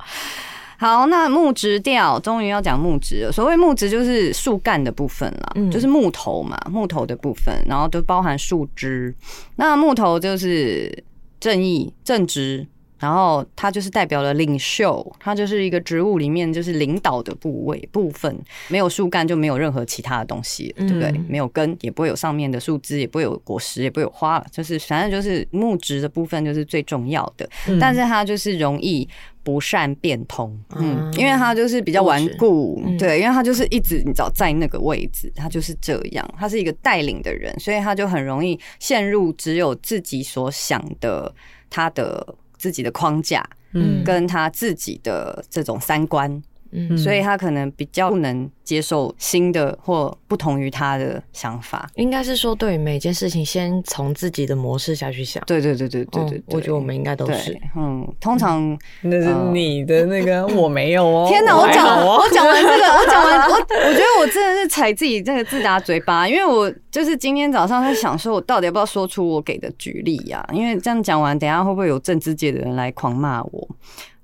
好，那木质调终于要讲木质了。所谓木质就是树干的部分啦，嗯、就是木头嘛，木头的部分，然后都包含树枝。那木头就是正义、正直。然后它就是代表了领袖，它就是一个植物里面就是领导的部位部分，没有树干就没有任何其他的东西，对不对？嗯、没有根也不会有上面的树枝，也不会有果实，也不会有花了，就是反正就是木质的部分就是最重要的。嗯、但是它就是容易不善变通，嗯，因为它就是比较顽固，嗯、对，因为它就是一直你知道在那个位置，它就是这样，它是一个带领的人，所以他就很容易陷入只有自己所想的他的。自己的框架，嗯，跟他自己的这种三观，嗯，所以他可能比较不能。接受新的或不同于他的想法，应该是说，对于每件事情，先从自己的模式下去想。对对对对对对，我觉得我们应该都是。嗯，通常那是你的那个，我没有哦。[LAUGHS] 天哪，我讲我讲完这个，我讲完我，[LAUGHS] 我觉得我真的是踩自己这个自打嘴巴，因为我就是今天早上在想，说我到底要不要说出我给的举例呀？因为这样讲完，等下会不会有政治界的人来狂骂我？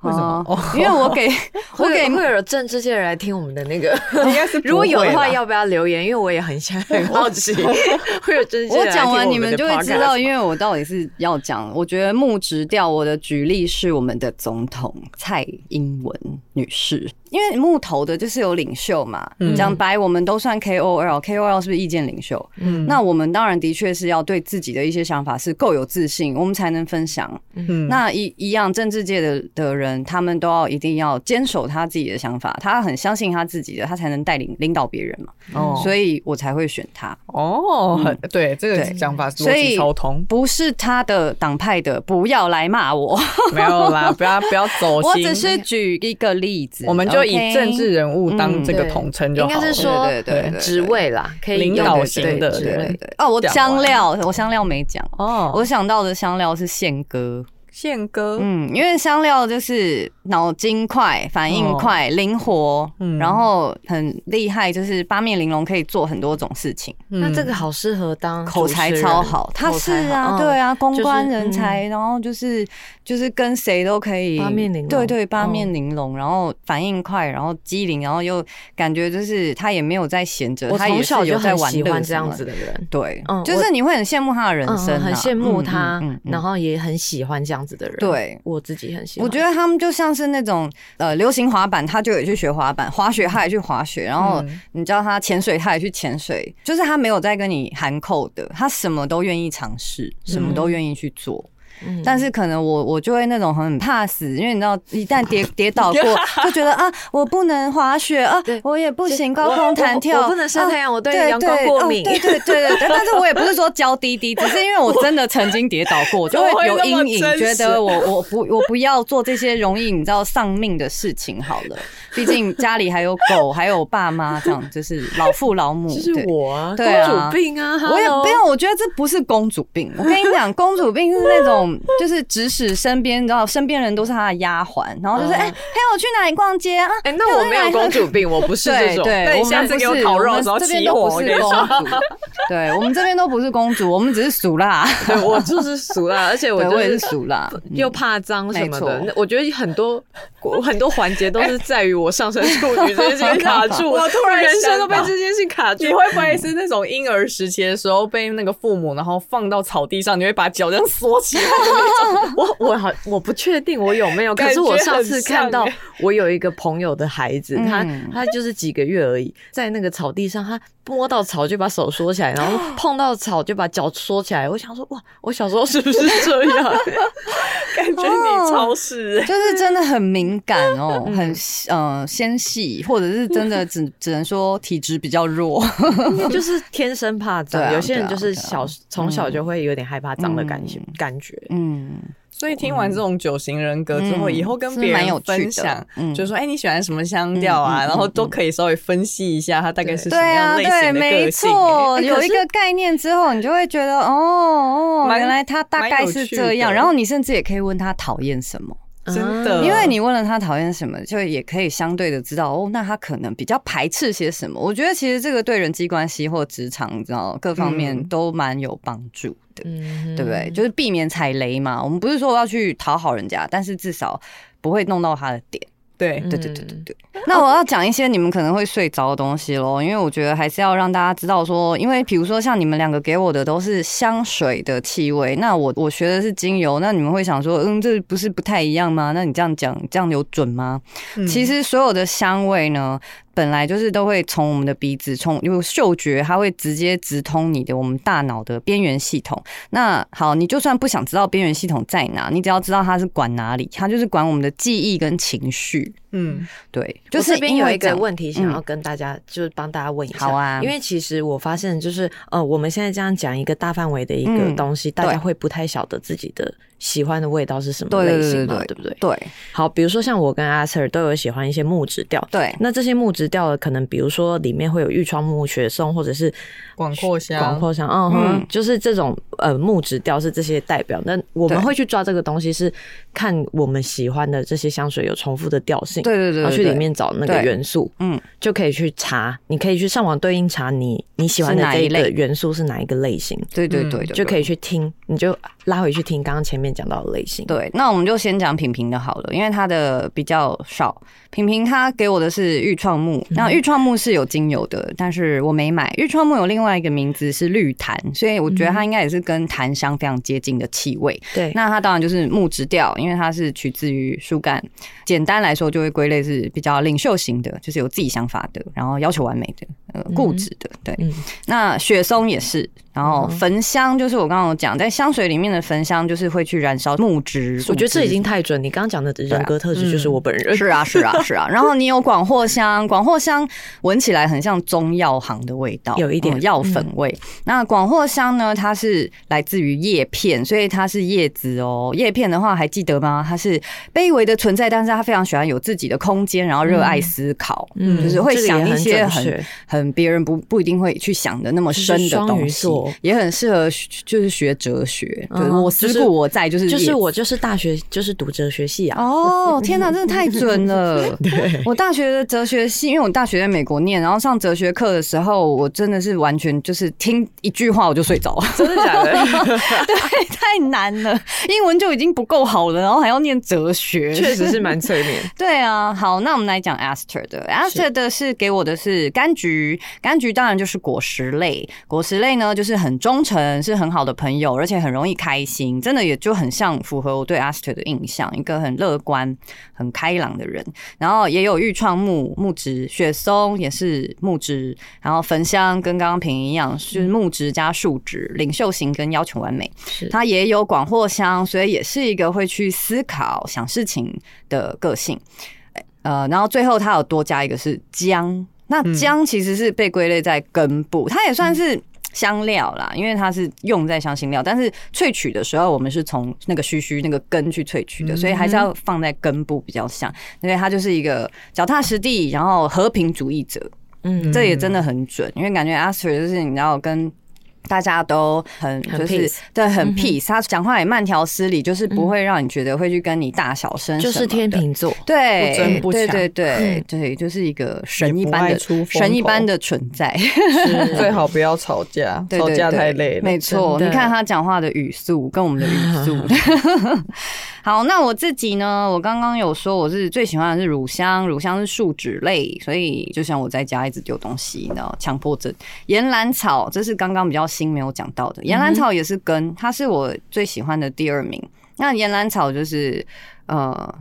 为什么？因为我给 [LAUGHS] 我给会有政治界人来听我们的那个，[LAUGHS] 应该是如果有的话，要不要留言？因为我也很想 [LAUGHS] 很好奇，会有政治界人我讲完你们就会知道，因为我到底是要讲。我觉得木直调，我的举例是我们的总统蔡英文女士。因为木头的就是有领袖嘛，讲白我们都算 KOL，KOL 是不是意见领袖？嗯，那我们当然的确是要对自己的一些想法是够有自信，我们才能分享。嗯，那一一样政治界的的人，他们都要一定要坚守他自己的想法，他很相信他自己的，他才能带领领导别人嘛。哦，所以我才会选他。哦，[LAUGHS] 对，这个想法逻辑超通，不是他的党派的，不要来骂我。没有啦，不要不要走心。我只是举一个例子，我们就。以政治人物当这个统称就好了，应该是说对对职位啦，可以领导型的之类的。哦，我香料，我香料没讲。哦，我想到的香料是宪哥。宪哥，嗯，因为香料就是脑筋快、反应快、灵活，嗯，然后很厉害，就是八面玲珑，可以做很多种事情。那这个好适合当口才超好，他是啊，对啊，公关人才，然后就是就是跟谁都可以八面玲珑，对对，八面玲珑，然后反应快，然后机灵，然后又感觉就是他也没有在闲着，他也是有在玩乐这样子的人，对，就是你会很羡慕他的人生，很羡慕他，然后也很喜欢这样。子的人，对，我自己很喜欢。我觉得他们就像是那种呃，流行滑板，他就也去学滑板；滑雪，他也去滑雪。然后你知道他潜水，他也去潜水。就是他没有在跟你含扣的，他什么都愿意尝试，什么都愿意去做。但是可能我我就会那种很怕死，因为你知道 [LAUGHS] 一旦跌跌倒过，[LAUGHS] 就觉得啊，我不能滑雪啊，我也不行高空弹跳，我不能晒太阳，我对阳光过敏。对对对对，但是我也不是说娇滴滴，[LAUGHS] 只是因为我真的曾经跌倒过，就会有阴影，觉得我我不我不要做这些容易你知道丧命的事情好了。毕竟家里还有狗，还有爸妈，这样就是老父老母。是我啊，公主病啊，我也不用。我觉得这不是公主病，我跟你讲，公主病是那种。就是指使身边，你知道，身边人都是他的丫鬟，然后就是哎，陪我去哪里逛街啊？哎，那我没有公主病，我不是这种。[LAUGHS] 对，我们不是，我们这边都不是公主。[LAUGHS] 对，我们这边都不是公主，我们只是俗辣。[LAUGHS] 我就是俗辣，而且我我也是俗辣，又怕脏什么的。我觉得很多很多环节都是在于我上升处女这件事情卡住，我突然人生都被这件事情卡住。你会不会是那种婴儿时期的时候被那个父母然后放到草地上，你会把脚这样缩起来？[LAUGHS] 我我好我不确定我有没有，可是我上次看到我有一个朋友的孩子，他他就是几个月而已，在那个草地上，他摸到草就把手缩起来，然后碰到草就把脚缩起来。我想说，哇，我小时候是不是这样？[LAUGHS] 感觉你超是、欸，就是真的很敏感哦，很嗯纤细，或者是真的只只能说体质比较弱，就是天生怕脏。啊、有些人就是小从、啊啊、小就会有点害怕脏的感觉、嗯、感觉，嗯。所以听完这种九型人格之后，嗯、以后跟别人分享，嗯、就是说，哎、欸，你喜欢什么香调啊？嗯、然后都可以稍微分析一下，它大概是什么样类型的个性。对啊，对，没错，有一个概念之后，你就会觉得，哦哦，原来他大概是这样。然后你甚至也可以问他讨厌什么。真的，因为你问了他讨厌什么，就也可以相对的知道哦，那他可能比较排斥些什么。我觉得其实这个对人际关系或职场，你知道各方面都蛮有帮助的，嗯、对不对？就是避免踩雷嘛。我们不是说要去讨好人家，但是至少不会弄到他的点。对对对对对对。那我要讲一些你们可能会睡着的东西喽，因为我觉得还是要让大家知道说，因为比如说像你们两个给我的都是香水的气味，那我我学的是精油，那你们会想说，嗯，这不是不太一样吗？那你这样讲，这样有准吗？其实所有的香味呢，本来就是都会从我们的鼻子，从因为嗅觉，它会直接直通你的我们大脑的边缘系统。那好，你就算不想知道边缘系统在哪，你只要知道它是管哪里，它就是管我们的记忆跟情绪。嗯，对，就是这边有一个问题想要跟大家，就是帮大家问一下。好啊，因为其实我发现，就是呃，我们现在这样讲一个大范围的一个东西，大家会不太晓得自己的。喜欢的味道是什么类型嘛？对不对？对，好，比如说像我跟阿 Sir 都有喜欢一些木质调。对，那这些木质调的可能，比如说里面会有玉窗木、雪松，或者是广阔香。广阔香，嗯哼，就是这种呃木质调是这些代表。那我们会去抓这个东西，是看我们喜欢的这些香水有重复的调性。对对对，然后去里面找那个元素，嗯，就可以去查。你可以去上网对应查你你喜欢的这一个元素是哪一个类型。对对对，就可以去听，你就拉回去听刚刚前面讲到的类型。对，那我们就先讲品评的好了，因为它的比较少。品评它给我的是愈创木，那愈创木是有精油的，但是我没买。愈创木有另外一个名字是绿檀，所以我觉得它应该也是跟檀香非常接近的气味。对，那它当然就是木质调，因为它是取自于树干。简单来说，就会归类是比较领袖型的，就是有自己想法的，然后要求完美的，呃，固执的。对，那雪松也是。然后焚香就是我刚刚有讲，在香水里面的焚香就是会去燃烧木质。我觉得这已经太准，你刚刚讲的人格特质就是我本人。是啊，是啊，是啊。然后你有广藿香，广藿香闻起来很像中药行的味道，有一点药粉味。那广藿香呢，它是来自于叶片，所以它是叶子哦。叶片的话还记得吗？它是卑微的存在，但是它非常喜欢有自己的空间，然后热爱思考，嗯，就是会想一些很很别人不不一定会去想的那么深的东西。也很适合，就是学哲学。对，我思故我在，就是就是我就是大学就是读哲学系啊。哦，[LAUGHS] 天哪，真的太准了！[LAUGHS] 对，我大学的哲学系，因为我大学在美国念，然后上哲学课的时候，我真的是完全就是听一句话我就睡着了。真的假的？[LAUGHS] 对，太难了，英文就已经不够好了，然后还要念哲学，确实是蛮催眠。对啊，好，那我们来讲 Aster 的，Aster 的是给我的是柑橘，柑橘当然就是果实类，果实类呢就是很忠诚，是很好的朋友，而且很容易开心，真的也就很像符合我对 Aster 的印象，一个很乐观、很开朗的人。然后也有愈创木木质，雪松也是木质，然后焚香跟刚刚平一样，是木质加树脂，领袖型跟要求完美。是它也有广藿香，所以也是一个会去思考、想事情的个性。呃，然后最后它有多加一个是姜，那姜其实是被归类在根部，它也算是。香料啦，因为它是用在香辛料，但是萃取的时候，我们是从那个须须那个根去萃取的，所以还是要放在根部比较香。因为它就是一个脚踏实地，然后和平主义者。嗯，这也真的很准，因为感觉阿 Sir 就是你知道跟。大家都很就是对很 peace，他讲话也慢条斯理，就是不会让你觉得会去跟你大小声。就是天秤座，对，对对对对，就是一个神一般的神一般的存在。[LAUGHS] 最好不要吵架，吵架太累了。没错，你看他讲话的语速跟我们的语速。[LAUGHS] 好，那我自己呢？我刚刚有说我是最喜欢的是乳香，乳香是树脂类，所以就像我在家一直丢东西，你知道，强迫症。岩兰草，这是刚刚比较新没有讲到的，岩兰草也是根，它是我最喜欢的第二名。那岩兰草就是呃。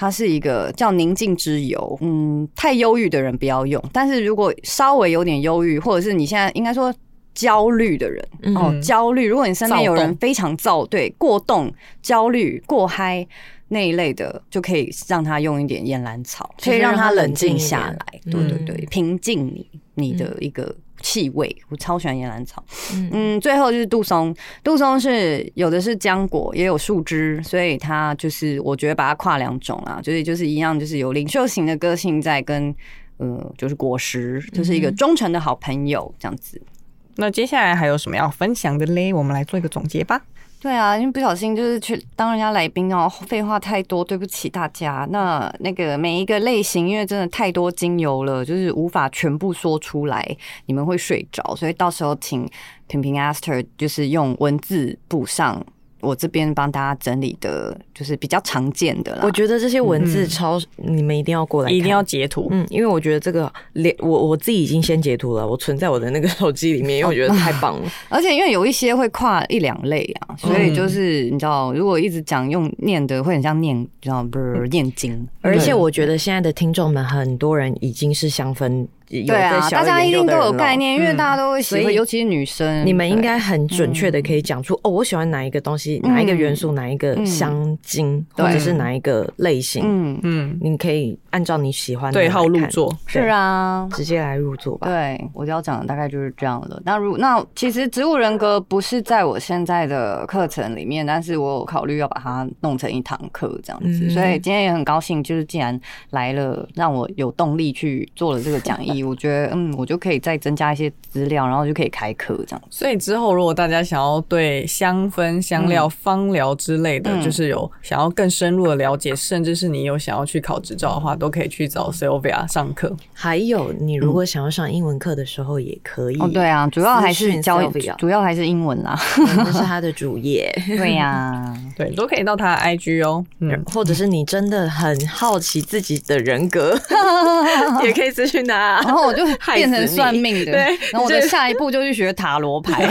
它是一个叫宁静之油，嗯，太忧郁的人不要用，但是如果稍微有点忧郁，或者是你现在应该说焦虑的人、嗯、哦，焦虑，如果你身边有人非常躁，对，过动、焦虑、过嗨那一类的，就可以让他用一点岩兰草，可以让他冷静下来，对对对，平静你你的一个。气味，我超喜欢岩兰草。嗯，嗯，最后就是杜松，杜松是有的是浆果，也有树枝，所以它就是我觉得把它跨两种啊，就是就是一样，就是有领袖型的个性在跟呃，就是果实，就是一个忠诚的好朋友这样子。那接下来还有什么要分享的嘞？我们来做一个总结吧。对啊，因为不小心就是去当人家来宾哦，废话太多，对不起大家。那那个每一个类型，因为真的太多精油了，就是无法全部说出来，你们会睡着，所以到时候请平平 Aster 就是用文字补上。我这边帮大家整理的，就是比较常见的啦。我觉得这些文字超，嗯、你们一定要过来，一定要截图。嗯，因为我觉得这个连我我自己已经先截图了，我存在我的那个手机里面，[LAUGHS] 因为我觉得太棒了。[LAUGHS] 而且因为有一些会跨一两类啊，所以就是你知道，如果一直讲用念的，会很像念，知道不是念经。而且我觉得现在的听众们很多人已经是香氛。对啊，大家一定都有概念，因为大家都会喜欢，尤其是女生。你们应该很准确的可以讲出哦，我喜欢哪一个东西，哪一个元素，哪一个香精，或者是哪一个类型。嗯嗯，你可以按照你喜欢的对号入座。是啊，直接来入座吧。对，我要讲的大概就是这样了。那如那其实植物人格不是在我现在的课程里面，但是我有考虑要把它弄成一堂课这样子。所以今天也很高兴，就是既然来了，让我有动力去做了这个讲义。我觉得，嗯，我就可以再增加一些资料，然后就可以开课这样。所以之后，如果大家想要对香氛、香料、芳疗之类的，就是有想要更深入的了解，甚至是你有想要去考执照的话，都可以去找 Sylvia 上课。还有，你如果想要上英文课的时候，也可以。哦，对啊，主要还是教，主要还是英文啦，[LAUGHS] 这是他的主业。[LAUGHS] 对呀，[LAUGHS] 对，都可以到他的 IG 哦。嗯，或者是你真的很好奇自己的人格，也可以咨询他。然后我就 [LAUGHS] 变成算命的，对，然后我的下一步就去学塔罗牌，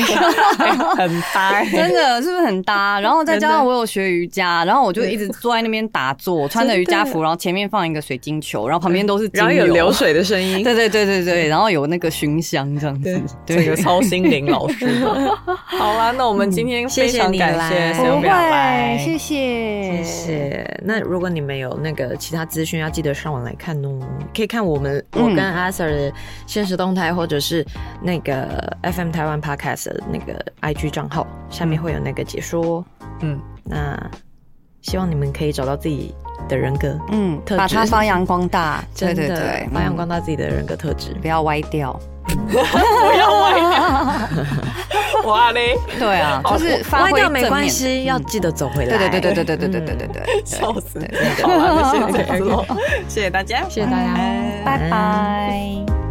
[LAUGHS] 很搭，[LAUGHS] 真的是不是很搭？然后再加上我有学瑜伽，然后我就一直坐在那边打坐，穿着瑜伽服，然后前面放一个水晶球，然后旁边都是然后有流水的声音，对对对对对，然后有那个熏香这样子，对，有超心灵老师。好啦，那我们今天非常感谢 Sylvia 来，谢谢谢谢。那如果你们有那个其他资讯，要记得上网来看哦，可以看我们我跟的。限时动态，或者是那个 FM 台湾 Podcast 的那个 IG 账号，下面会有那个解说。嗯，那希望你们可以找到自己的人格，嗯，特，把它发扬光大，[LAUGHS] 对对对，发扬光大自己的人格特质，不要歪掉，[LAUGHS] 不要歪掉，[LAUGHS] 哇嘞，对啊，就是歪掉没关系，要记得走回来，对对对对对对对对对对，笑死，好了，谢谢谢谢大家，谢谢大家，拜拜。